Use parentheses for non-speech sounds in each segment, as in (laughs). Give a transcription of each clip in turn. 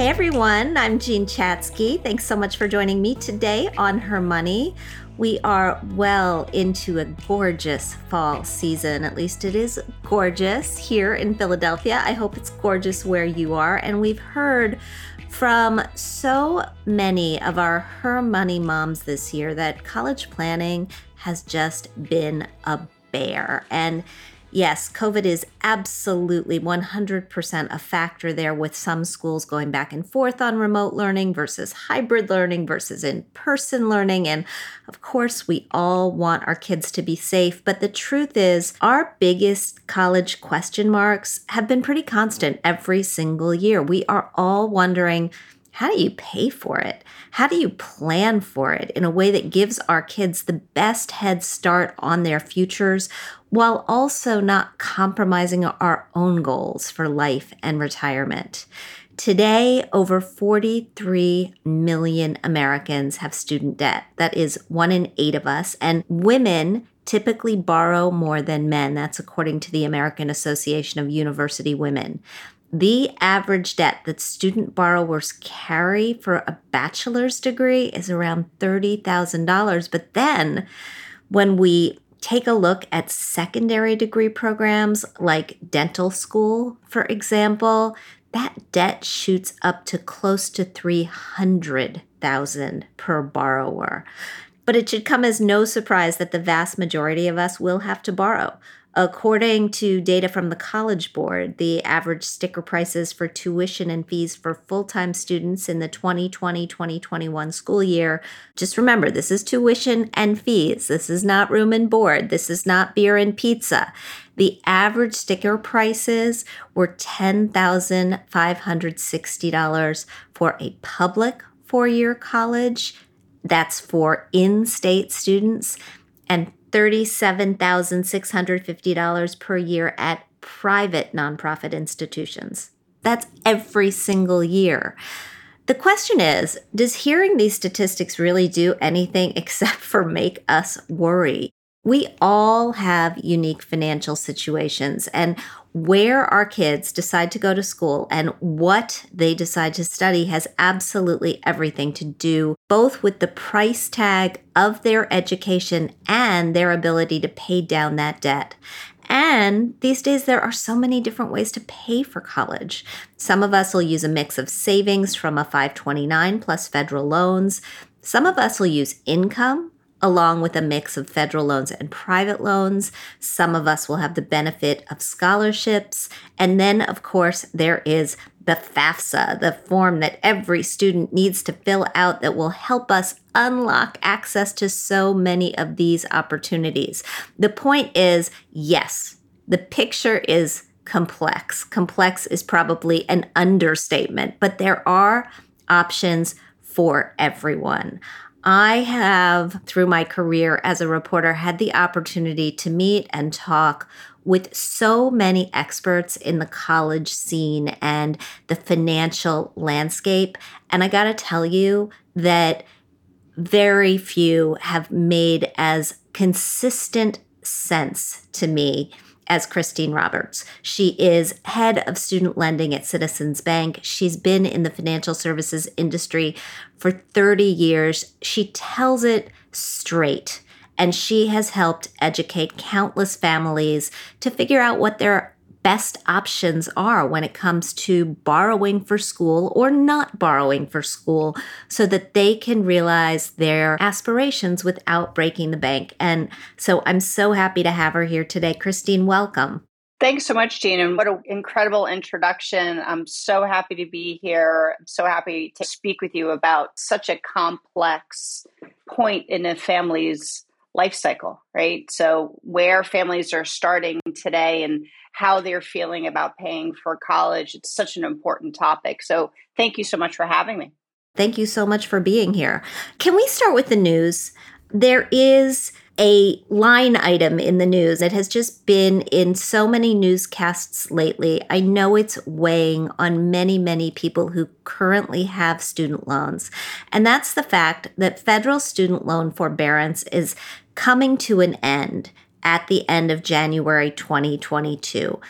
Hey everyone, I'm Jean Chatzky. Thanks so much for joining me today on Her Money. We are well into a gorgeous fall season. At least it is gorgeous here in Philadelphia. I hope it's gorgeous where you are. And we've heard from so many of our Her Money moms this year that college planning has just been a bear. And Yes, COVID is absolutely 100% a factor there with some schools going back and forth on remote learning versus hybrid learning versus in person learning. And of course, we all want our kids to be safe. But the truth is, our biggest college question marks have been pretty constant every single year. We are all wondering how do you pay for it? How do you plan for it in a way that gives our kids the best head start on their futures while also not compromising our own goals for life and retirement? Today, over 43 million Americans have student debt. That is one in eight of us. And women typically borrow more than men. That's according to the American Association of University Women. The average debt that student borrowers carry for a bachelor's degree is around $30,000. But then when we take a look at secondary degree programs like dental school, for example, that debt shoots up to close to 300,000 per borrower. But it should come as no surprise that the vast majority of us will have to borrow. According to data from the College Board, the average sticker prices for tuition and fees for full time students in the 2020 2021 school year. Just remember, this is tuition and fees. This is not room and board. This is not beer and pizza. The average sticker prices were $10,560 for a public four year college. That's for in state students and $37,650 per year at private nonprofit institutions. That's every single year. The question is Does hearing these statistics really do anything (laughs) except for make us worry? We all have unique financial situations, and where our kids decide to go to school and what they decide to study has absolutely everything to do both with the price tag of their education and their ability to pay down that debt. And these days, there are so many different ways to pay for college. Some of us will use a mix of savings from a 529 plus federal loans. Some of us will use income along with a mix of federal loans and private loans. Some of us will have the benefit of scholarships. And then, of course, there is the FAFSA, the form that every student needs to fill out that will help us unlock access to so many of these opportunities. The point is yes, the picture is complex. Complex is probably an understatement, but there are options for everyone. I have, through my career as a reporter, had the opportunity to meet and talk with so many experts in the college scene and the financial landscape. And I got to tell you that very few have made as consistent sense to me as Christine Roberts. She is head of student lending at Citizens Bank. She's been in the financial services industry for 30 years. She tells it straight, and she has helped educate countless families to figure out what their best options are when it comes to borrowing for school or not borrowing for school so that they can realize their aspirations without breaking the bank. And so I'm so happy to have her here today. Christine, welcome. Thanks so much, Jean, and what an incredible introduction. I'm so happy to be here. I'm so happy to speak with you about such a complex point in a family's life cycle, right? So, where families are starting today and how they're feeling about paying for college. It's such an important topic. So, thank you so much for having me. Thank you so much for being here. Can we start with the news? There is a line item in the news. It has just been in so many newscasts lately. I know it's weighing on many, many people who currently have student loans. And that's the fact that federal student loan forbearance is coming to an end at the end of January 2022.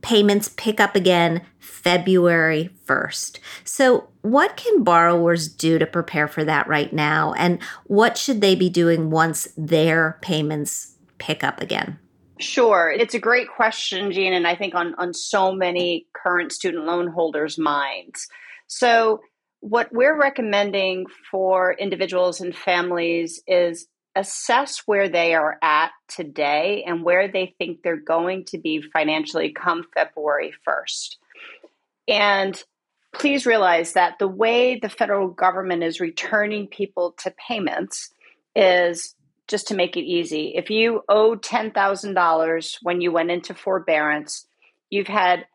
Payments pick up again February 1st. So, what can borrowers do to prepare for that right now? And what should they be doing once their payments pick up again? Sure. It's a great question, Jean, and I think on, on so many current student loan holders' minds. So, what we're recommending for individuals and families is assess where they are at today and where they think they're going to be financially come February 1st. And please realize that the way the federal government is returning people to payments is just to make it easy. If you owe $10,000 when you went into forbearance, you've had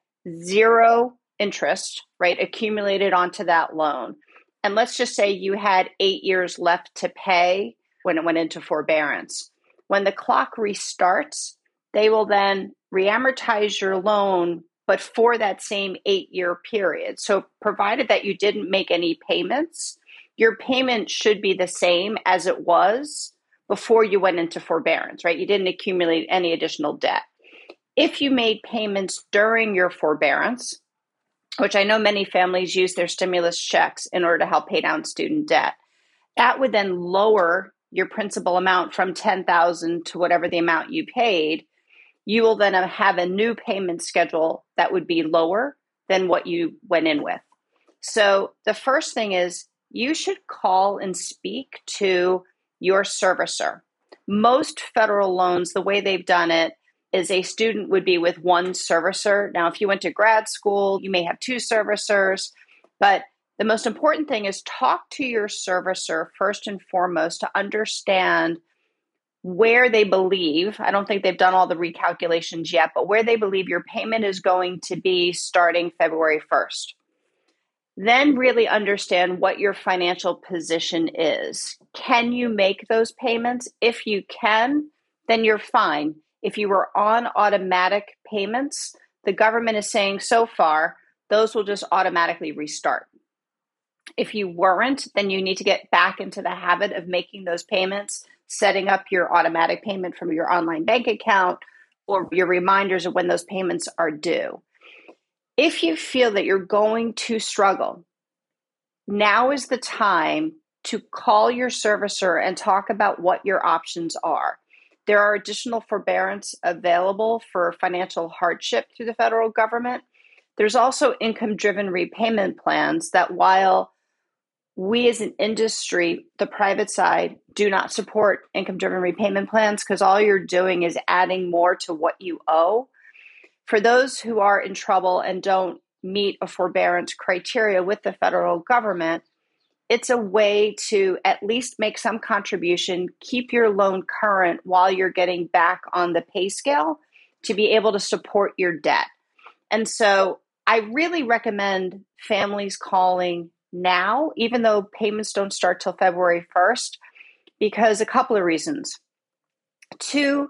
zero interest, right, accumulated onto that loan. And let's just say you had eight years left to pay when it went into forbearance. When the clock restarts, they will then reamortize your loan, but for that same eight year period. So, provided that you didn't make any payments, your payment should be the same as it was before you went into forbearance, right? You didn't accumulate any additional debt. If you made payments during your forbearance, which I know many families use their stimulus checks in order to help pay down student debt, that would then lower your principal amount from 10,000 to whatever the amount you paid, you will then have a new payment schedule that would be lower than what you went in with. So the first thing is you should call and speak to your servicer. Most federal loans, the way they've done it, is a student would be with one servicer. Now, if you went to grad school, you may have two servicers, but the most important thing is talk to your servicer first and foremost to understand where they believe, I don't think they've done all the recalculations yet, but where they believe your payment is going to be starting February 1st. Then really understand what your financial position is. Can you make those payments? If you can, then you're fine. If you were on automatic payments, the government is saying so far, those will just automatically restart. If you weren't, then you need to get back into the habit of making those payments, setting up your automatic payment from your online bank account or your reminders of when those payments are due. If you feel that you're going to struggle, now is the time to call your servicer and talk about what your options are. There are additional forbearance available for financial hardship through the federal government. There's also income driven repayment plans that, while we as an industry, the private side, do not support income driven repayment plans because all you're doing is adding more to what you owe. For those who are in trouble and don't meet a forbearance criteria with the federal government, it's a way to at least make some contribution, keep your loan current while you're getting back on the pay scale to be able to support your debt. And so I really recommend families calling now, even though payments don't start till February 1st, because a couple of reasons. Two,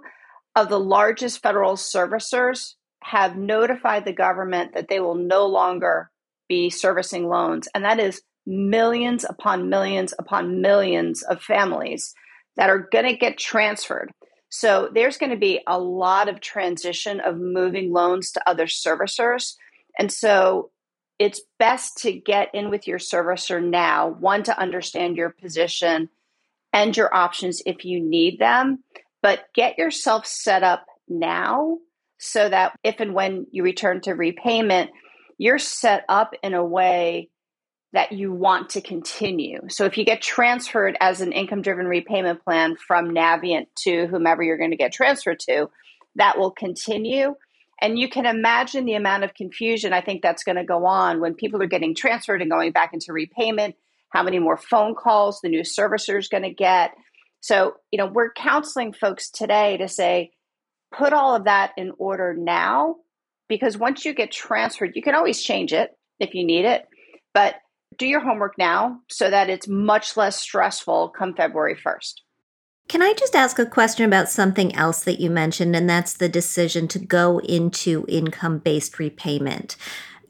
of the largest federal servicers have notified the government that they will no longer be servicing loans. And that is millions upon millions upon millions of families that are going to get transferred. So there's going to be a lot of transition of moving loans to other servicers. And so it's best to get in with your servicer now, one, to understand your position and your options if you need them, but get yourself set up now so that if and when you return to repayment, you're set up in a way that you want to continue. So if you get transferred as an income driven repayment plan from Navient to whomever you're going to get transferred to, that will continue. And you can imagine the amount of confusion I think that's going to go on when people are getting transferred and going back into repayment, how many more phone calls the new servicer is going to get. So, you know, we're counseling folks today to say, put all of that in order now, because once you get transferred, you can always change it if you need it. But do your homework now so that it's much less stressful come February 1st. Can I just ask a question about something else that you mentioned, and that's the decision to go into income based repayment?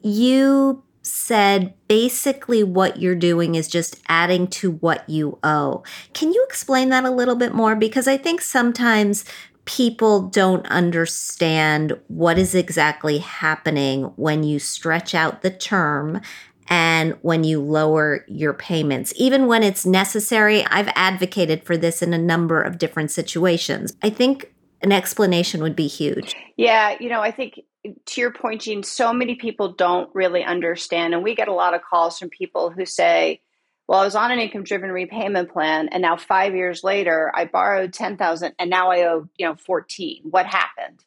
You said basically what you're doing is just adding to what you owe. Can you explain that a little bit more? Because I think sometimes people don't understand what is exactly happening when you stretch out the term and when you lower your payments, even when it's necessary. I've advocated for this in a number of different situations. I think an explanation would be huge. Yeah, you know, I think to your point, Jean, so many people don't really understand. And we get a lot of calls from people who say, well, I was on an income driven repayment plan and now 5 years later I borrowed 10,000 and now I owe, you know, 14. What happened?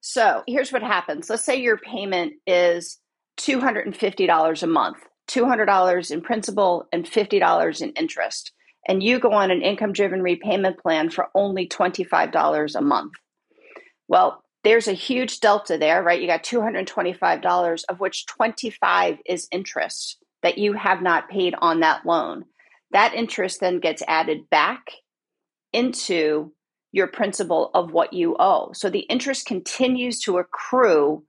So, here's what happens. Let's say your payment is $250 a month, $200 in principal and $50 in interest. And you go on an income driven repayment plan for only $25 a month. Well, there's a huge delta there, right? You got $225 of which 25 is interest that you have not paid on that loan. That interest then gets added back into your principal of what you owe. So the interest continues to accrue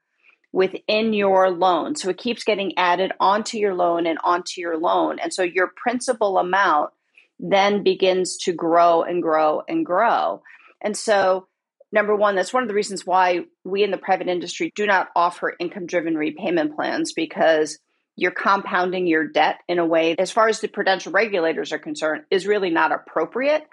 within your loan. So it keeps getting added onto your loan and onto your loan. And so your principal amount then begins to grow and grow and grow. And so, number one, that's one of the reasons why we in the private industry do not offer income driven repayment plans because you're compounding your debt in a way, as far as the prudential regulators are concerned, is really not appropriate.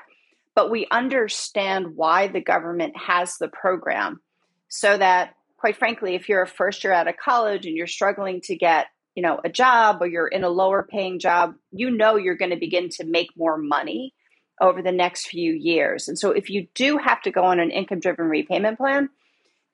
But we understand why the government has the program so that quite frankly, if you're a first year out of college and you're struggling to get, you know, a job or you're in a lower paying job, you know you're going to begin to make more money over the next few years. And so if you do have to go on an income driven repayment plan,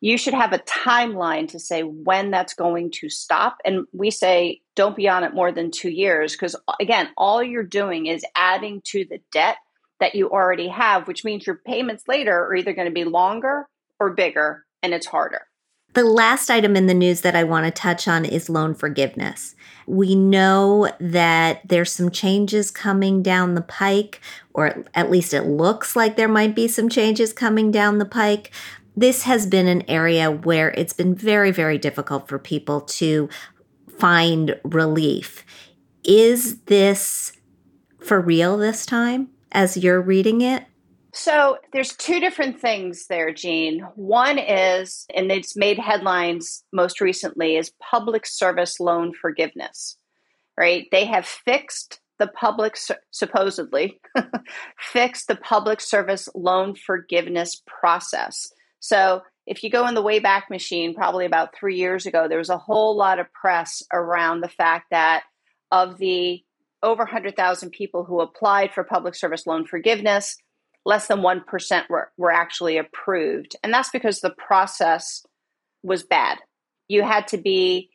you should have a timeline to say when that's going to stop. And we say don't be on it more than two years because, again, all you're doing is adding to the debt that you already have, which means your payments later are either going to be longer or bigger and it's harder. The last item in the news that I want to touch on is loan forgiveness. We know that there's some changes coming down the pike, or at least it looks like there might be some changes coming down the pike. This has been an area where it's been very, very difficult for people to find relief. Is this for real this time as you're reading it? So there's two different things there, Jean. One is, and it's made headlines most recently, is public service loan forgiveness. Right? They have fixed the public, supposedly, (laughs) fixed the public service loan forgiveness process. So if you go in the Wayback Machine, probably about three years ago, there was a whole lot of press around the fact that of the over 100,000 people who applied for public service loan forgiveness, less than 1% were, were actually approved. And that's because the process was bad. You had to be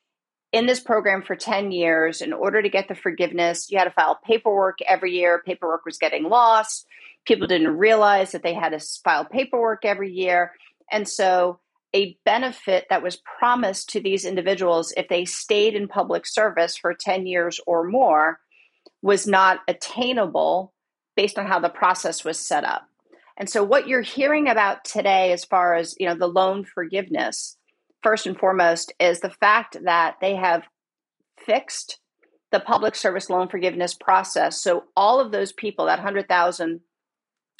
in this program for 10 years in order to get the forgiveness. You had to file paperwork every year. Paperwork was getting lost. People didn't realize that they had to file paperwork every year. And so, a benefit that was promised to these individuals if they stayed in public service for 10 years or more was not attainable based on how the process was set up. And so what you're hearing about today as far as, you know, the loan forgiveness, first and foremost is the fact that they have fixed the public service loan forgiveness process. So all of those people, that 100,000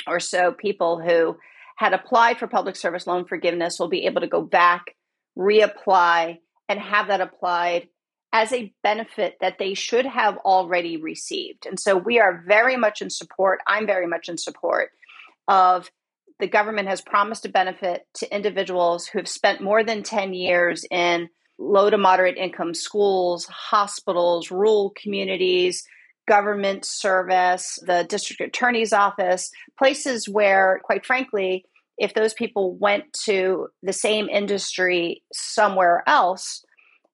or so people who had applied for public service loan forgiveness will be able to go back, reapply, and have that applied as a benefit that they should have already received. And so we are very much in support. I'm very much in support of the government has promised a benefit to individuals who have spent more than 10 years in low to moderate income schools, hospitals, rural communities, government service, the district attorney's office, places where, quite frankly, if those people went to the same industry somewhere else,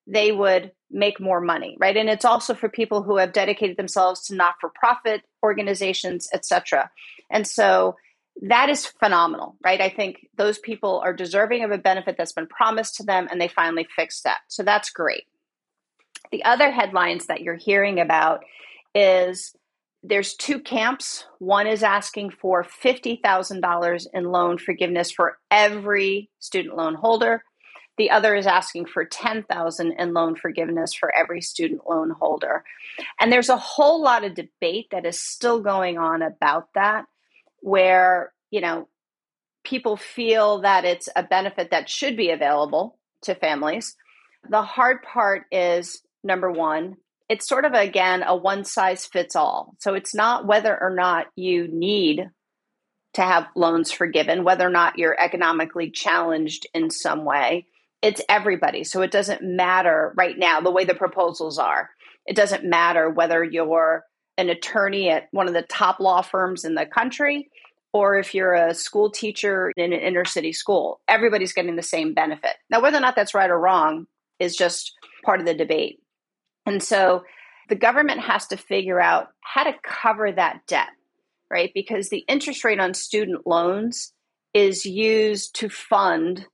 they would make more money, right? And it's also for people who have dedicated themselves to not-for-profit organizations, etc. And so that is phenomenal, right? I think those people are deserving of a benefit that's been promised to them and they finally fixed that. So that's great. The other headlines that you're hearing about is there's two camps. One is asking for $50,000 in loan forgiveness for every student loan holder. The other is asking for 10,000 in loan forgiveness for every student loan holder. And there's a whole lot of debate that is still going on about that where, you know, people feel that it's a benefit that should be available to families. The hard part is number 1, it's sort of again a one size fits all. So it's not whether or not you need to have loans forgiven, whether or not you're economically challenged in some way. It's everybody. So it doesn't matter right now the way the proposals are. It doesn't matter whether you're an attorney at one of the top law firms in the country or if you're a school teacher in an inner city school. Everybody's getting the same benefit. Now, whether or not that's right or wrong is just part of the debate. And so the government has to figure out how to cover that debt, right? Because the interest rate on student loans is used to fund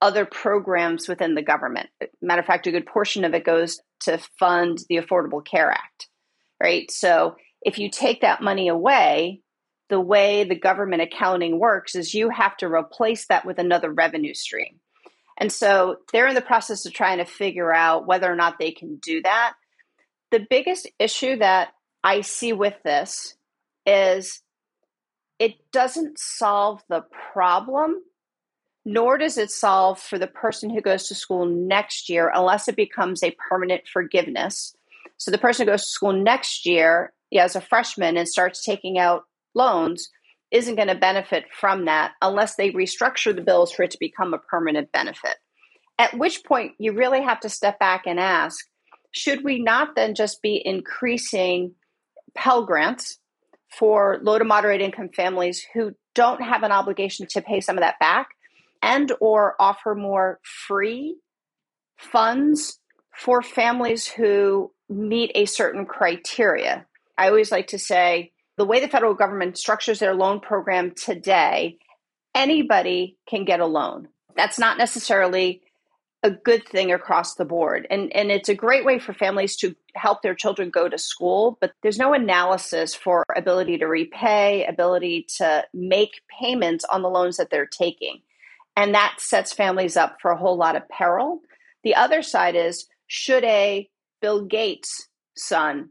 other programs within the government. Matter of fact, a good portion of it goes to fund the Affordable Care Act, right? So if you take that money away, the way the government accounting works is you have to replace that with another revenue stream. And so they're in the process of trying to figure out whether or not they can do that. The biggest issue that I see with this is it doesn't solve the problem, nor does it solve for the person who goes to school next year unless it becomes a permanent forgiveness. So the person who goes to school next year yeah, as a freshman and starts taking out loans isn't going to benefit from that unless they restructure the bills for it to become a permanent benefit. At which point, you really have to step back and ask should we not then just be increasing Pell Grants for low to moderate income families who don't have an obligation to pay some of that back and or offer more free funds for families who meet a certain criteria i always like to say the way the federal government structures their loan program today, anybody can get a loan. That's not necessarily a good thing across the board. And, and it's a great way for families to help their children go to school, but there's no analysis for ability to repay, ability to make payments on the loans that they're taking. And that sets families up for a whole lot of peril. The other side is should a Bill Gates son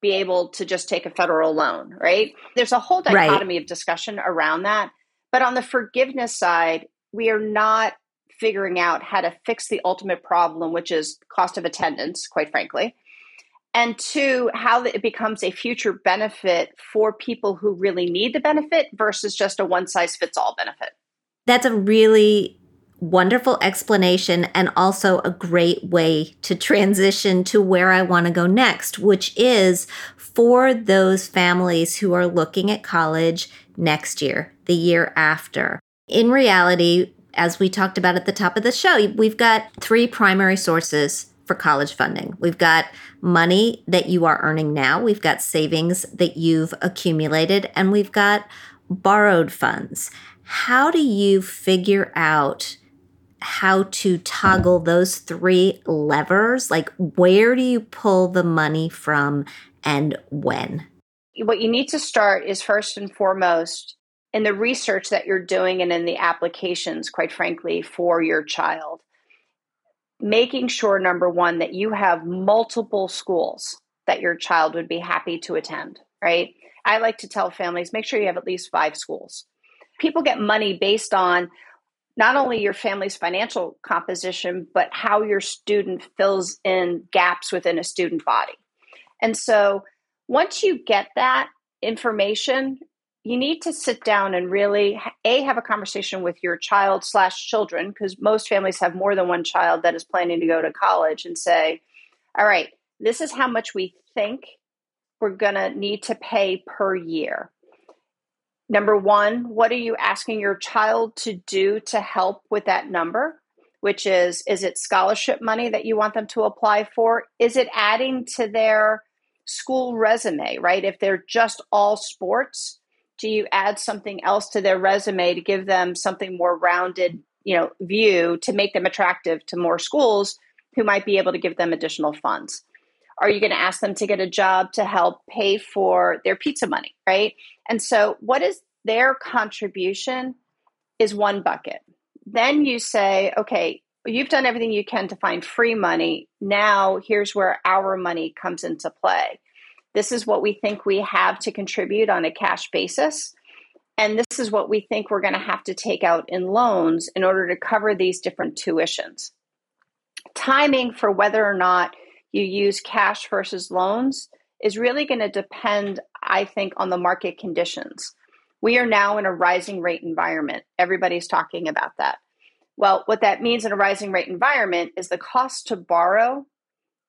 be able to just take a federal loan, right? There's a whole dichotomy right. of discussion around that. But on the forgiveness side, we are not figuring out how to fix the ultimate problem, which is cost of attendance, quite frankly. And two, how it becomes a future benefit for people who really need the benefit versus just a one size fits all benefit. That's a really wonderful explanation and also a great way to transition to where I want to go next, which is for those families who are looking at college next year, the year after. In reality, as we talked about at the top of the show, we've got three primary sources for college funding. We've got money that you are earning now, we've got savings that you've accumulated, and we've got borrowed funds. How do you figure out how to toggle those three levers? Like, where do you pull the money from and when? What you need to start is first and foremost in the research that you're doing and in the applications, quite frankly, for your child, making sure, number one, that you have multiple schools that your child would be happy to attend, right? I like to tell families make sure you have at least five schools. People get money based on not only your family's financial composition, but how your student fills in gaps within a student body. And so once you get that information, you need to sit down and really a have a conversation with your child slash children because most families have more than one child that is planning to go to college and say all right this is how much we think we're going to need to pay per year number one what are you asking your child to do to help with that number? Which is is it scholarship money that you want them to apply for? Is it adding to their school resume right? If they're just all sports do you add something else to their resume to give them something more rounded you know view to make them attractive to more schools who might be able to give them additional funds are you going to ask them to get a job to help pay for their pizza money right and so what is their contribution is one bucket then you say okay you've done everything you can to find free money now here's where our money comes into play this is what we think we have to contribute on a cash basis. And this is what we think we're going to have to take out in loans in order to cover these different tuitions. Timing for whether or not you use cash versus loans is really going to depend, I think, on the market conditions. We are now in a rising rate environment. Everybody's talking about that. Well, what that means in a rising rate environment is the cost to borrow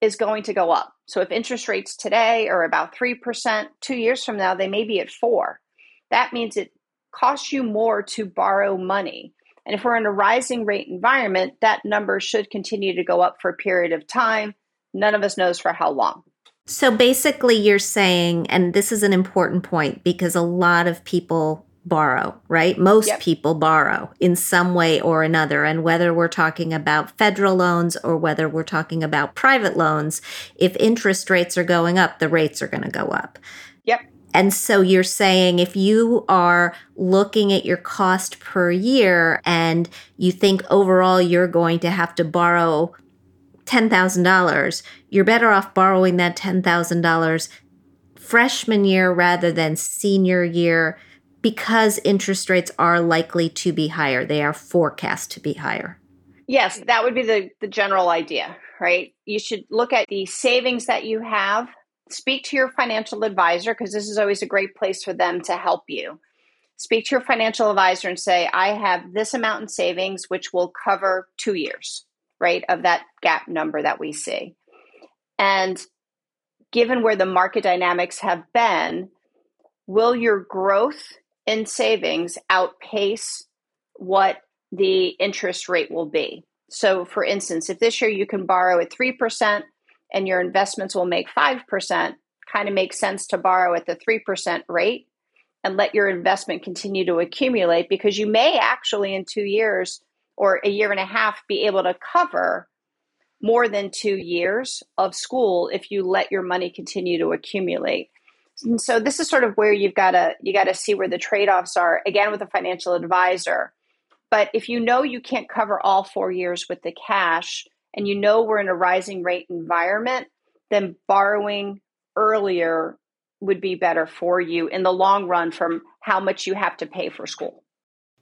is going to go up. So if interest rates today are about 3%, two years from now, they may be at four. That means it costs you more to borrow money. And if we're in a rising rate environment, that number should continue to go up for a period of time. None of us knows for how long. So basically, you're saying, and this is an important point because a lot of people borrow, right? Most yep. people borrow in some way or another. And whether we're talking about federal loans or whether we're talking about private loans, if interest rates are going up, the rates are going to go up. Yep. And so you're saying if you are looking at your cost per year and you think overall you're going to have to borrow $10,000, you're better off borrowing that $10,000 freshman year rather than senior year because interest rates are likely to be higher. They are forecast to be higher. Yes, that would be the, the general idea, right? You should look at the savings that you have, speak to your financial advisor, because this is always a great place for them to help you. Speak to your financial advisor and say, I have this amount in savings, which will cover two years, right, of that gap number that we see. And given where the market dynamics have been, will your growth in savings outpace what the interest rate will be. So, for instance, if this year you can borrow at 3% and your investments will make 5%, kind of makes sense to borrow at the 3% rate and let your investment continue to accumulate because you may actually, in two years or a year and a half, be able to cover more than two years of school if you let your money continue to accumulate. And so this is sort of where you've got to you got to see where the trade-offs are again with a financial advisor. But if you know you can't cover all 4 years with the cash and you know we're in a rising rate environment, then borrowing earlier would be better for you in the long run from how much you have to pay for school.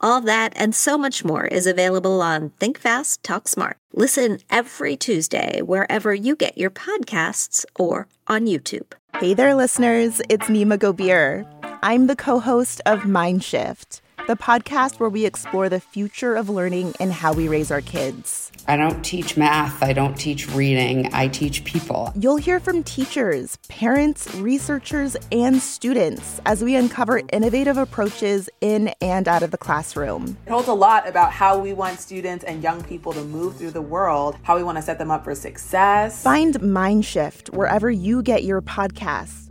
All that and so much more is available on Think Fast, Talk Smart. Listen every Tuesday wherever you get your podcasts or on YouTube. Hey there, listeners. It's Nimah Gobir. I'm the co host of Mindshift, the podcast where we explore the future of learning and how we raise our kids. I don't teach math. I don't teach reading. I teach people. You'll hear from teachers, parents, researchers, and students as we uncover innovative approaches in and out of the classroom. It holds a lot about how we want students and young people to move through the world, how we want to set them up for success. Find Mindshift wherever you get your podcasts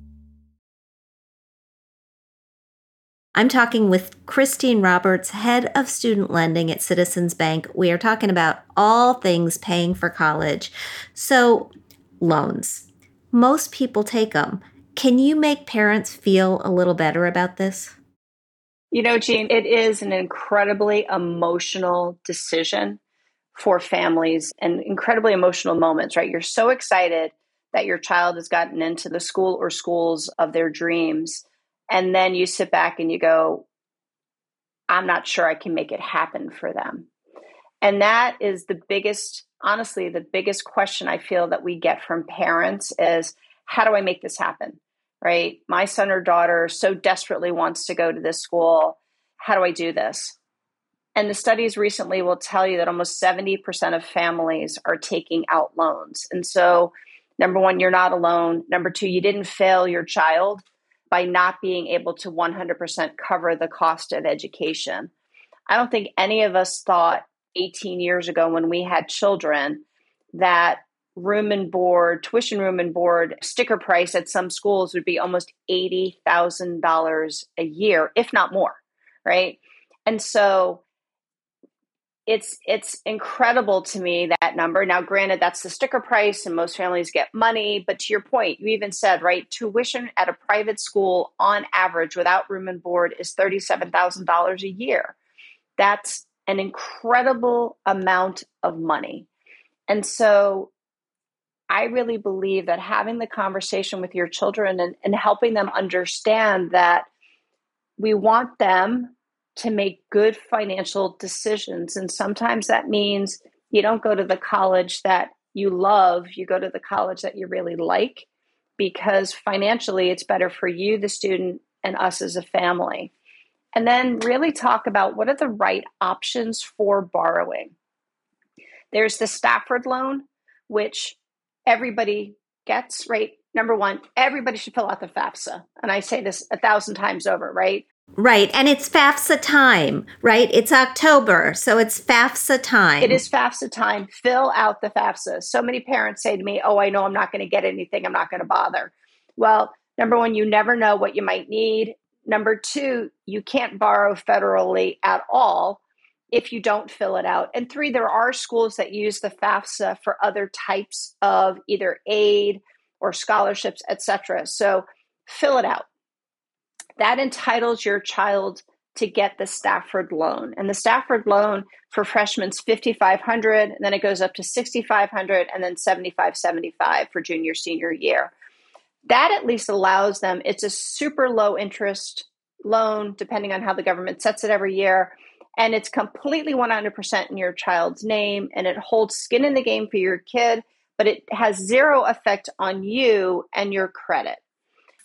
I'm talking with Christine Roberts, head of student lending at Citizens Bank. We are talking about all things paying for college. So, loans. Most people take them. Can you make parents feel a little better about this? You know, Jean, it is an incredibly emotional decision for families and incredibly emotional moments, right? You're so excited that your child has gotten into the school or schools of their dreams and then you sit back and you go i'm not sure i can make it happen for them. And that is the biggest honestly the biggest question i feel that we get from parents is how do i make this happen? Right? My son or daughter so desperately wants to go to this school. How do i do this? And the studies recently will tell you that almost 70% of families are taking out loans. And so number one you're not alone. Number two you didn't fail your child by not being able to 100% cover the cost of education. I don't think any of us thought 18 years ago when we had children that room and board, tuition room and board, sticker price at some schools would be almost $80,000 a year, if not more, right? And so it's it's incredible to me that number. Now, granted, that's the sticker price, and most families get money. But to your point, you even said right, tuition at a private school on average, without room and board, is thirty seven thousand dollars a year. That's an incredible amount of money, and so I really believe that having the conversation with your children and, and helping them understand that we want them to make good financial decisions. And sometimes that means you don't go to the college that you love, you go to the college that you really like because financially it's better for you, the student, and us as a family. And then really talk about what are the right options for borrowing. There's the Stafford loan, which everybody gets, right? Number one, everybody should fill out the FAFSA. And I say this a thousand times over, right? Right. And it's FAFSA time, right? It's October. So it's FAFSA time. It is FAFSA time. Fill out the FAFSA. So many parents say to me, Oh, I know I'm not going to get anything. I'm not going to bother. Well, number one, you never know what you might need. Number two, you can't borrow federally at all if you don't fill it out. And three, there are schools that use the FAFSA for other types of either aid or scholarships, etc. So fill it out that entitles your child to get the Stafford loan. And the Stafford loan for freshmen is 5500 and then it goes up to 6500 and then 7575 for junior senior year. That at least allows them it's a super low interest loan depending on how the government sets it every year and it's completely 100% in your child's name and it holds skin in the game for your kid but it has zero effect on you and your credit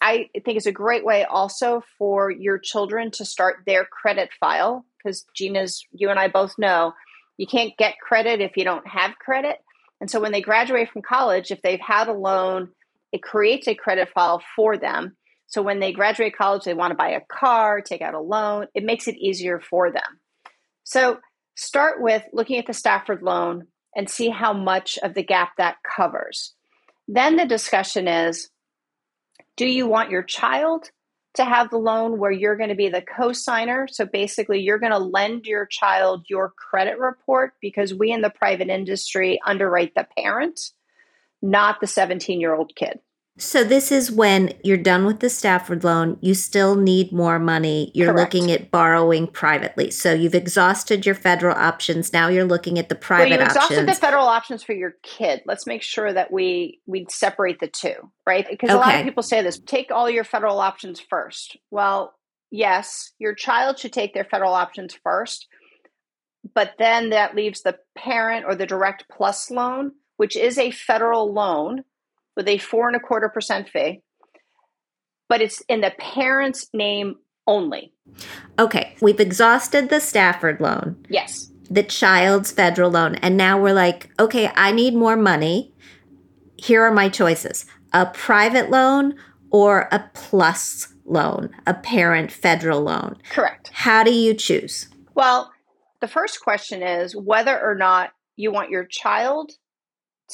I think it's a great way also for your children to start their credit file because Gina's, you and I both know you can't get credit if you don't have credit. And so when they graduate from college, if they've had a loan, it creates a credit file for them. So when they graduate college, they want to buy a car, take out a loan, it makes it easier for them. So start with looking at the Stafford loan and see how much of the gap that covers. Then the discussion is do you want your child to have the loan where you're going to be the co-signer? So basically you're going to lend your child your credit report because we in the private industry underwrite the parent, not the 17-year-old kid. So this is when you're done with the Stafford loan, you still need more money. You're Correct. looking at borrowing privately. So you've exhausted your federal options. Now you're looking at the private well, you exhausted options. the federal options for your kid. Let's make sure that we we separate the two, right? Because okay. a lot of people say this, take all your federal options first. Well, yes, your child should take their federal options first, but then that leaves the parent or the direct plus loan, which is a federal loan with a four and a quarter percent fee, but it's in the parent's name only. Okay, we've exhausted the Stafford loan. Yes. The child's federal loan. And now we're like, okay, I need more money. Here are my choices a private loan or a plus loan, a parent federal loan. Correct. How do you choose? Well, the first question is whether or not you want your child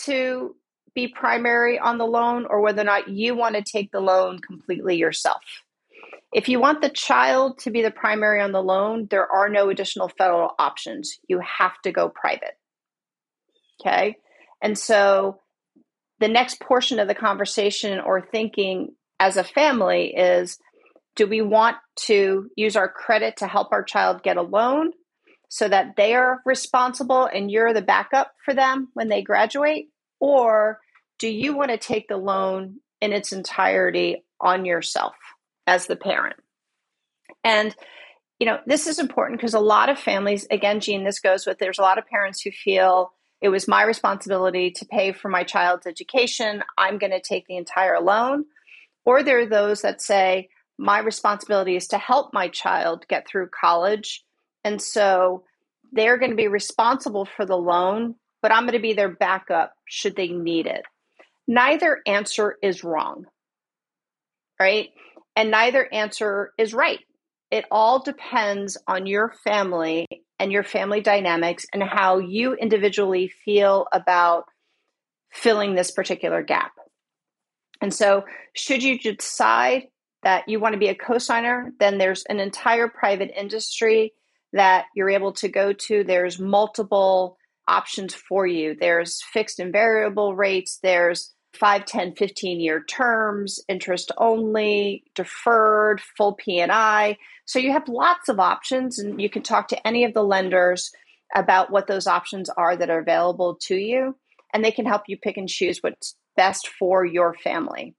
to be primary on the loan or whether or not you want to take the loan completely yourself. If you want the child to be the primary on the loan, there are no additional federal options. You have to go private. Okay. And so the next portion of the conversation or thinking as a family is do we want to use our credit to help our child get a loan so that they are responsible and you're the backup for them when they graduate? Or do you want to take the loan in its entirety on yourself as the parent? And you know, this is important because a lot of families, again, Jean, this goes with there's a lot of parents who feel it was my responsibility to pay for my child's education. I'm going to take the entire loan. Or there are those that say, my responsibility is to help my child get through college. And so they're going to be responsible for the loan, but I'm going to be their backup should they need it. Neither answer is wrong, right? And neither answer is right. It all depends on your family and your family dynamics and how you individually feel about filling this particular gap. And so, should you decide that you want to be a cosigner, then there's an entire private industry that you're able to go to. There's multiple options for you. There's fixed and variable rates, there's 5, 10, 15 year terms, interest only, deferred, full P&I. So you have lots of options and you can talk to any of the lenders about what those options are that are available to you and they can help you pick and choose what's best for your family.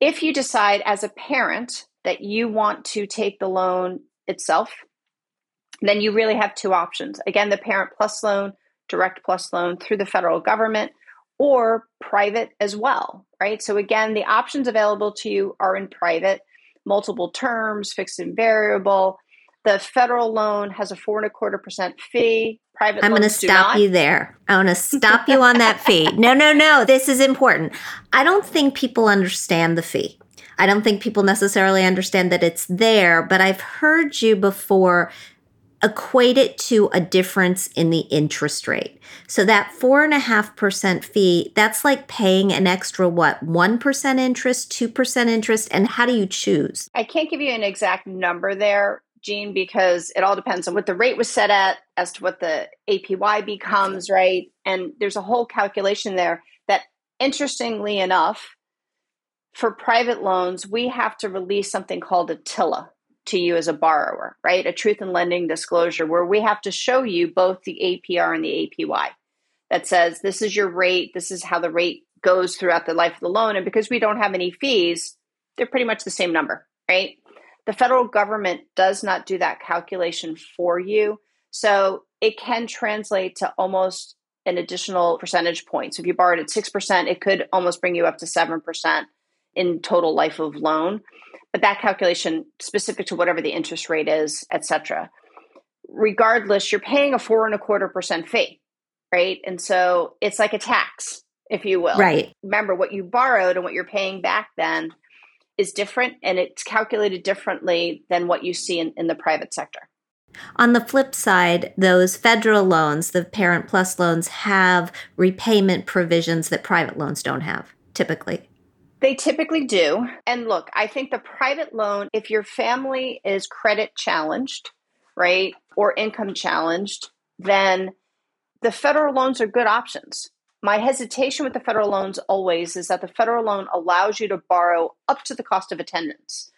If you decide as a parent that you want to take the loan itself, then you really have two options. Again, the parent plus loan, direct plus loan through the federal government, or private as well, right? So, again, the options available to you are in private, multiple terms, fixed and variable. The federal loan has a four and a quarter percent fee. Private I'm going to stop you there. I want to stop you on that fee. (laughs) No, no, no. This is important. I don't think people understand the fee. I don't think people necessarily understand that it's there, but I've heard you before equate it to a difference in the interest rate. So that four and a half percent fee, that's like paying an extra what, 1% interest, 2% interest? And how do you choose? I can't give you an exact number there. Jean, because it all depends on what the rate was set at as to what the APY becomes, right? And there's a whole calculation there that, interestingly enough, for private loans, we have to release something called a TILA to you as a borrower, right? A truth in lending disclosure where we have to show you both the APR and the APY that says this is your rate, this is how the rate goes throughout the life of the loan. And because we don't have any fees, they're pretty much the same number, right? The federal government does not do that calculation for you. So it can translate to almost an additional percentage point. So if you borrowed at 6%, it could almost bring you up to 7% in total life of loan. But that calculation specific to whatever the interest rate is, et cetera. Regardless, you're paying a four and a quarter percent fee, right? And so it's like a tax, if you will. Right. Remember what you borrowed and what you're paying back then is different and it's calculated differently than what you see in, in the private sector. On the flip side, those federal loans, the Parent Plus loans, have repayment provisions that private loans don't have typically. They typically do. And look, I think the private loan, if your family is credit challenged, right, or income challenged, then the federal loans are good options. My hesitation with the federal loans always is that the federal loan allows you to borrow up to the cost of attendance.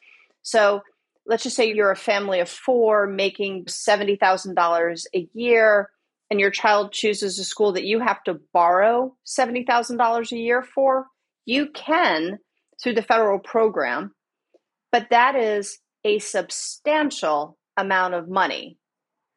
So let's just say you're a family of four making $70,000 a year, and your child chooses a school that you have to borrow $70,000 a year for. You can through the federal program, but that is a substantial amount of money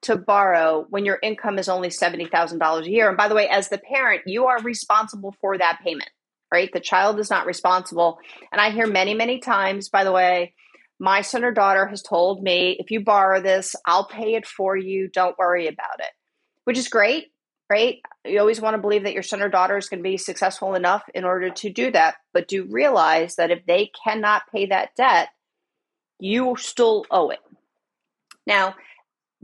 to borrow when your income is only $70,000 a year. And by the way, as the parent, you are responsible for that payment, right? The child is not responsible. And I hear many, many times, by the way, my son or daughter has told me, if you borrow this, I'll pay it for you. Don't worry about it, which is great, right? You always want to believe that your son or daughter is going to be successful enough in order to do that. But do realize that if they cannot pay that debt, you still owe it. Now,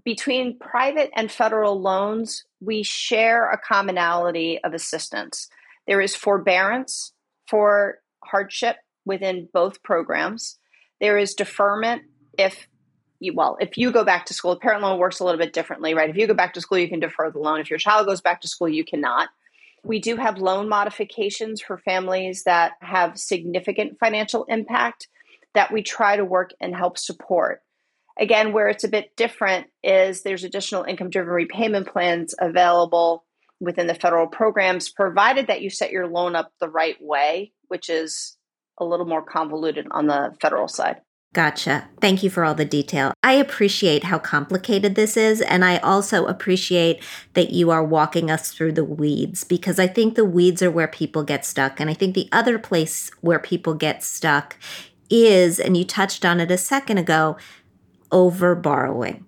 between private and federal loans, we share a commonality of assistance. There is forbearance for hardship within both programs. There is deferment if well, if you go back to school, parent loan works a little bit differently, right? If you go back to school, you can defer the loan. If your child goes back to school, you cannot. We do have loan modifications for families that have significant financial impact that we try to work and help support. Again, where it's a bit different is there's additional income driven repayment plans available within the federal programs, provided that you set your loan up the right way, which is a little more convoluted on the federal side. Gotcha. Thank you for all the detail. I appreciate how complicated this is. And I also appreciate that you are walking us through the weeds because I think the weeds are where people get stuck. And I think the other place where people get stuck is, and you touched on it a second ago, over borrowing.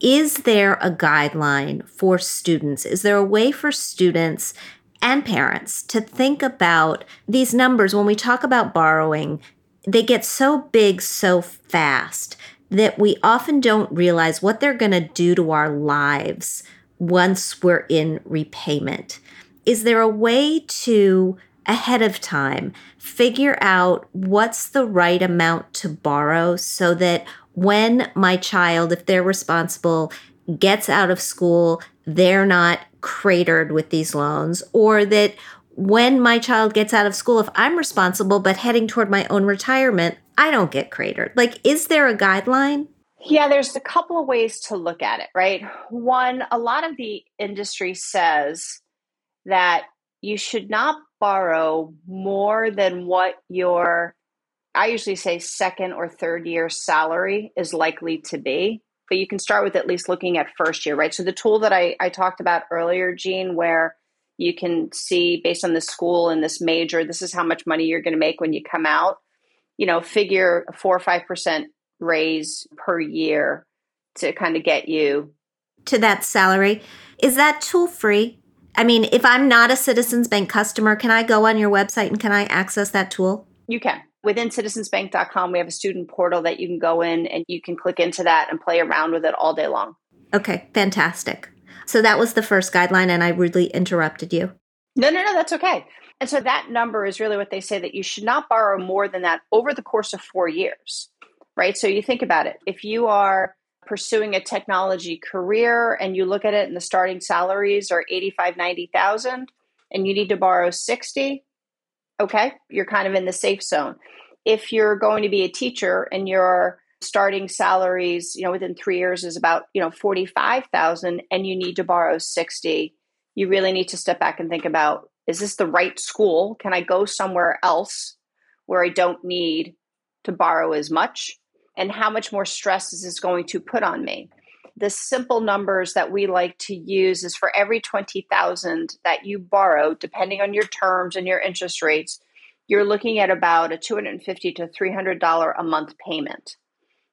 Is there a guideline for students? Is there a way for students and parents to think about these numbers when we talk about borrowing? They get so big so fast that we often don't realize what they're going to do to our lives once we're in repayment. Is there a way to ahead of time figure out what's the right amount to borrow so that when my child, if they're responsible, gets out of school, they're not cratered with these loans, or that when my child gets out of school, if I'm responsible but heading toward my own retirement, I don't get cratered. Like, is there a guideline? Yeah, there's a couple of ways to look at it, right? One, a lot of the industry says that you should not borrow more than what your I usually say second or third year salary is likely to be, but you can start with at least looking at first year, right? So the tool that I, I talked about earlier, Jean, where you can see based on the school and this major, this is how much money you're going to make when you come out. You know, figure a four or five percent raise per year to kind of get you to that salary. Is that tool free? I mean, if I'm not a Citizens Bank customer, can I go on your website and can I access that tool? You can within citizensbank.com, we have a student portal that you can go in and you can click into that and play around with it all day long. Okay, fantastic. So that was the first guideline, and I rudely interrupted you. No, no, no, that's okay. And so that number is really what they say that you should not borrow more than that over the course of four years, right? So you think about it. If you are pursuing a technology career and you look at it and the starting salaries are 85, 90,000 and you need to borrow 60, okay, you're kind of in the safe zone. If you're going to be a teacher and your starting salaries, you know, within three years is about, you know, 45,000 and you need to borrow 60, you really need to step back and think about, is this the right school? Can I go somewhere else where I don't need to borrow as much? And how much more stress is this going to put on me? the simple numbers that we like to use is for every 20,000 that you borrow, depending on your terms and your interest rates, you're looking at about a 250 to $300 a month payment.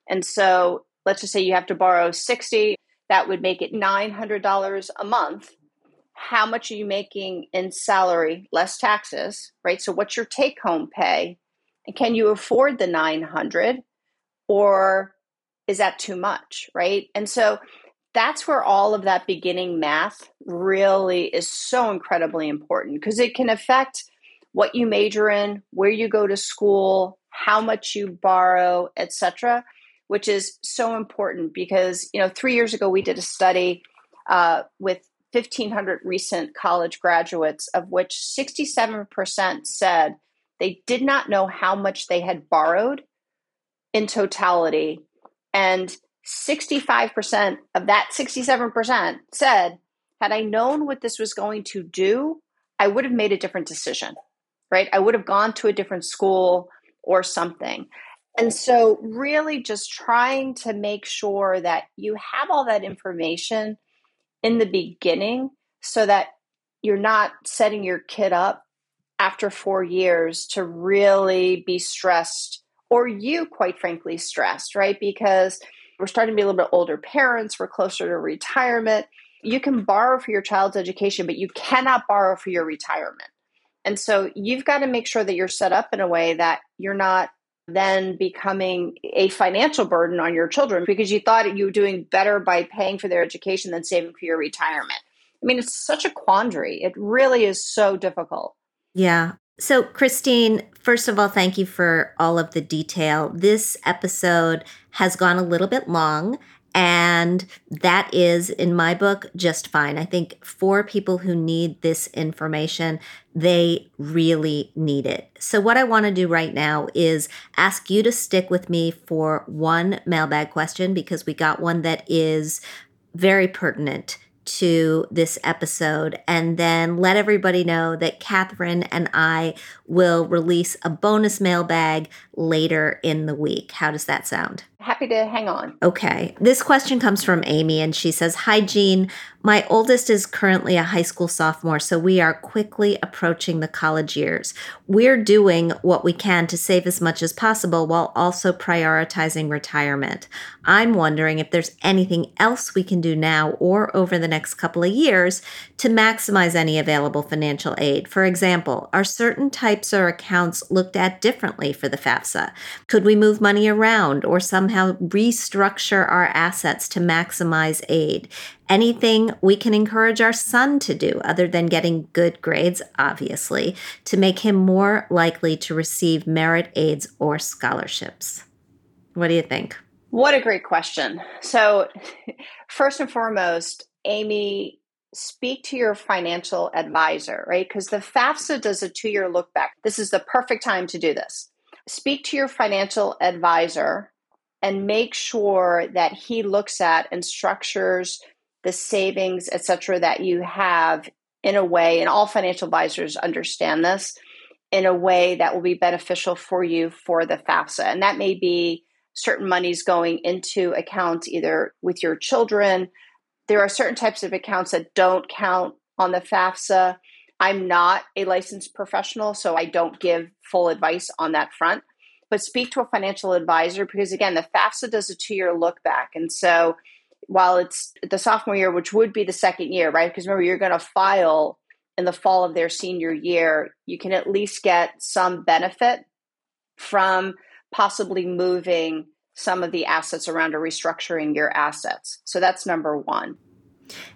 And so let's just say you have to borrow 60, that would make it $900 a month. How much are you making in salary, less taxes, right? So what's your take home pay? And can you afford the 900 or is that too much, right? And so that's where all of that beginning math really is so incredibly important because it can affect what you major in, where you go to school, how much you borrow, etc., which is so important because you know three years ago we did a study uh, with 1,500 recent college graduates, of which 67% said they did not know how much they had borrowed in totality and 65% of that 67% said, had I known what this was going to do, I would have made a different decision, right? I would have gone to a different school or something. And so, really, just trying to make sure that you have all that information in the beginning so that you're not setting your kid up after four years to really be stressed, or you, quite frankly, stressed, right? Because we're starting to be a little bit older parents, we're closer to retirement. You can borrow for your child's education, but you cannot borrow for your retirement. And so you've got to make sure that you're set up in a way that you're not then becoming a financial burden on your children because you thought you were doing better by paying for their education than saving for your retirement. I mean, it's such a quandary. It really is so difficult. Yeah. So, Christine, first of all, thank you for all of the detail. This episode has gone a little bit long, and that is, in my book, just fine. I think for people who need this information, they really need it. So, what I want to do right now is ask you to stick with me for one mailbag question because we got one that is very pertinent to this episode and then let everybody know that Catherine and I will release a bonus mailbag later in the week. How does that sound? Happy to hang on. Okay. This question comes from Amy and she says Hi, Jean. My oldest is currently a high school sophomore, so we are quickly approaching the college years. We're doing what we can to save as much as possible while also prioritizing retirement. I'm wondering if there's anything else we can do now or over the next couple of years to maximize any available financial aid. For example, are certain types or accounts looked at differently for the FAFSA? Could we move money around or somehow restructure our assets to maximize aid? anything we can encourage our son to do other than getting good grades, obviously, to make him more likely to receive merit aids or scholarships? What do you think? What a great question. So, (laughs) first and foremost, Amy, speak to your financial advisor, right? Because the FAFSA does a two year look back. This is the perfect time to do this. Speak to your financial advisor and make sure that he looks at and structures the savings, et cetera, that you have in a way, and all financial advisors understand this, in a way that will be beneficial for you for the FAFSA. And that may be certain monies going into accounts either with your children. There are certain types of accounts that don't count on the FAFSA. I'm not a licensed professional, so I don't give full advice on that front. But speak to a financial advisor because, again, the FAFSA does a two year look back. And so while it's the sophomore year, which would be the second year, right? Because remember, you're going to file in the fall of their senior year, you can at least get some benefit from possibly moving some of the assets around or restructuring your assets. So that's number one.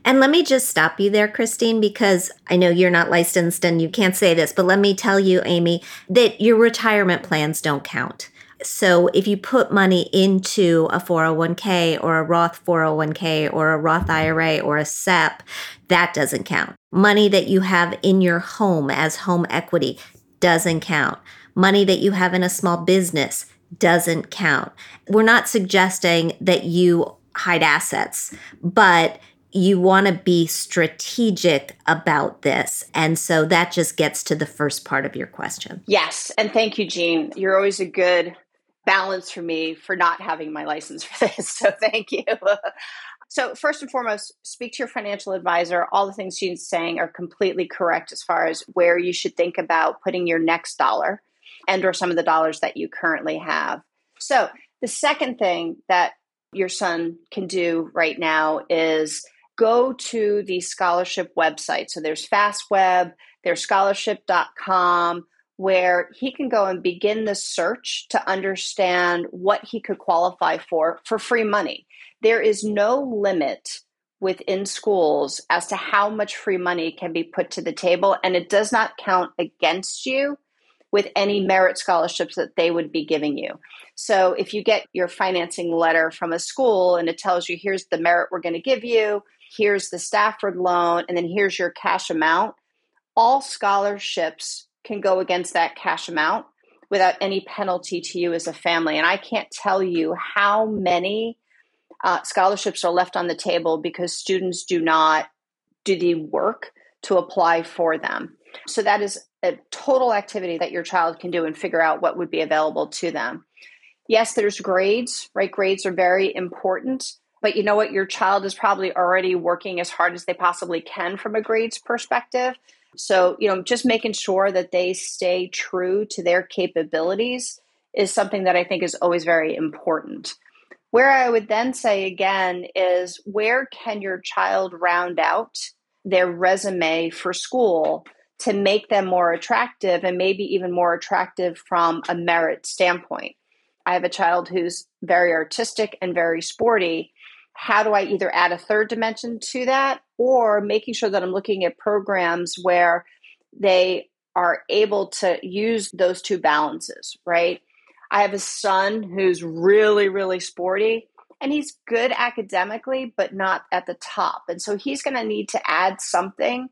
And let me just stop you there, Christine, because I know you're not licensed and you can't say this, but let me tell you, Amy, that your retirement plans don't count. So if you put money into a 401k or a Roth 401k or a Roth IRA or a SEP, that doesn't count. Money that you have in your home as home equity doesn't count. Money that you have in a small business doesn't count. We're not suggesting that you hide assets, but you want to be strategic about this. And so that just gets to the first part of your question. Yes. And thank you, Jean. You're always a good balance for me for not having my license (laughs) for this. So thank you. (laughs) so first and foremost, speak to your financial advisor. All the things she's saying are completely correct as far as where you should think about putting your next dollar and or some of the dollars that you currently have. So the second thing that your son can do right now is go to the scholarship website. So there's FastWeb, there's scholarship.com, where he can go and begin the search to understand what he could qualify for for free money. There is no limit within schools as to how much free money can be put to the table, and it does not count against you with any merit scholarships that they would be giving you. So if you get your financing letter from a school and it tells you here's the merit we're going to give you, here's the Stafford loan, and then here's your cash amount, all scholarships can go against that cash amount without any penalty to you as a family. And I can't tell you how many uh, scholarships are left on the table because students do not do the work to apply for them. So that is a total activity that your child can do and figure out what would be available to them. yes, there's grades, right? Grades are very important. But you know what? Your child is probably already working as hard as they possibly can from a grades perspective. So, you know, just making sure that they stay true to their capabilities is something that I think is always very important. Where I would then say again is where can your child round out their resume for school to make them more attractive and maybe even more attractive from a merit standpoint? I have a child who's very artistic and very sporty. How do I either add a third dimension to that or making sure that I'm looking at programs where they are able to use those two balances, right? I have a son who's really, really sporty and he's good academically, but not at the top. And so he's going to need to add something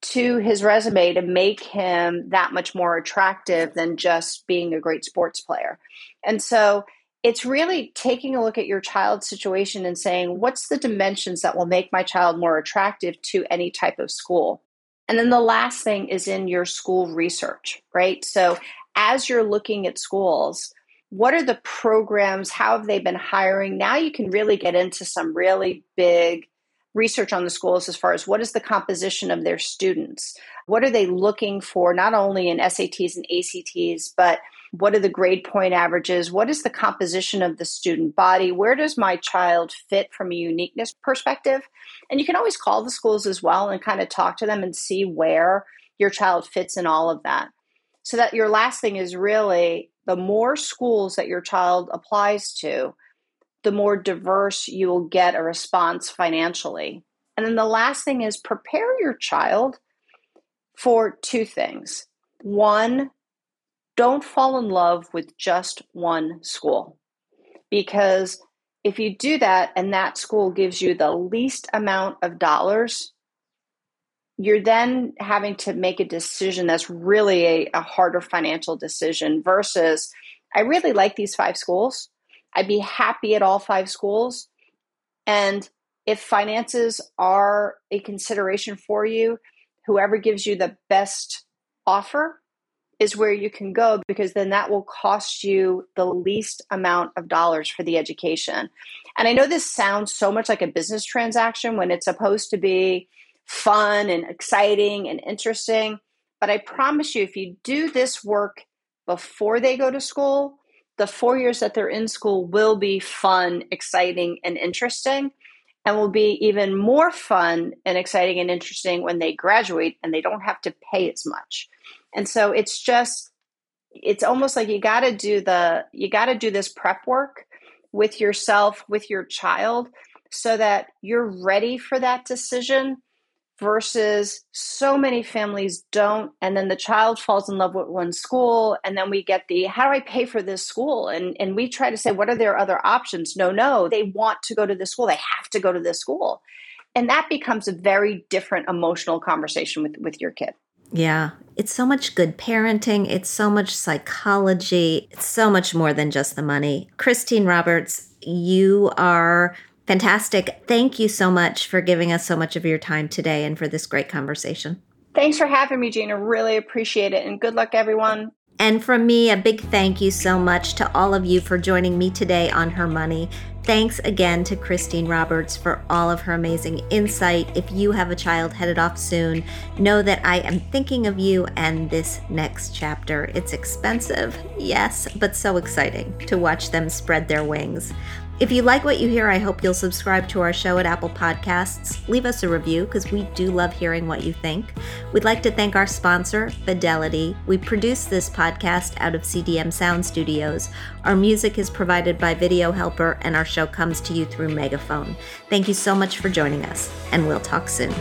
to his resume to make him that much more attractive than just being a great sports player. And so it's really taking a look at your child's situation and saying, what's the dimensions that will make my child more attractive to any type of school? And then the last thing is in your school research, right? So as you're looking at schools, what are the programs? How have they been hiring? Now you can really get into some really big research on the schools as far as what is the composition of their students? What are they looking for, not only in SATs and ACTs, but what are the grade point averages? What is the composition of the student body? Where does my child fit from a uniqueness perspective? And you can always call the schools as well and kind of talk to them and see where your child fits in all of that. So that your last thing is really the more schools that your child applies to, the more diverse you will get a response financially. And then the last thing is prepare your child for two things. One, don't fall in love with just one school. Because if you do that and that school gives you the least amount of dollars, you're then having to make a decision that's really a, a, harder financial decision versus I really like these five schools. I'd be happy at all five schools. And if finances are a consideration for you, whoever gives you the best offer is where you can go because then that will cost you the least amount of dollars for the education. And I know this sounds so much like a business transaction when it's supposed to be fun and exciting and interesting. But I promise you, if you do this work before they go to school, the four years that they're in school will be fun, exciting, and interesting, and will be even more fun and exciting and interesting when they graduate and they don't have to pay as much. And so it's just it's almost like you got to do the you got to do this prep work with yourself with your child so that you're ready for that decision versus so many families don't and then the child falls in love with one school and then we get the how do i pay for this school? And and we try to say what are their other options? No no they want to go to this school they have to go to this school. And that becomes a very different emotional conversation with with your kid yeah, it's so much good parenting. It's so much psychology. It's so much more than just the money. Christine Roberts, you are fantastic. Thank you so much for giving us so much of your time today and for this great conversation. Thanks for having me, Gina. Really appreciate it. And good luck, everyone. And from me, a big thank you so much to all of you for joining me today on Her Money. Thanks again to Christine Roberts for all of her amazing insight. If you have a child headed off soon, know that I am thinking of you and this next chapter. It's expensive, yes, but so exciting to watch them spread their wings. If you like what you hear, I hope you'll subscribe to our show at Apple Podcasts. Leave us a review because we do love hearing what you think. We'd like to thank our sponsor, Fidelity. We produce this podcast out of CDM Sound Studios. Our music is provided by Video Helper, and our show comes to you through Megaphone. Thank you so much for joining us, and we'll talk soon.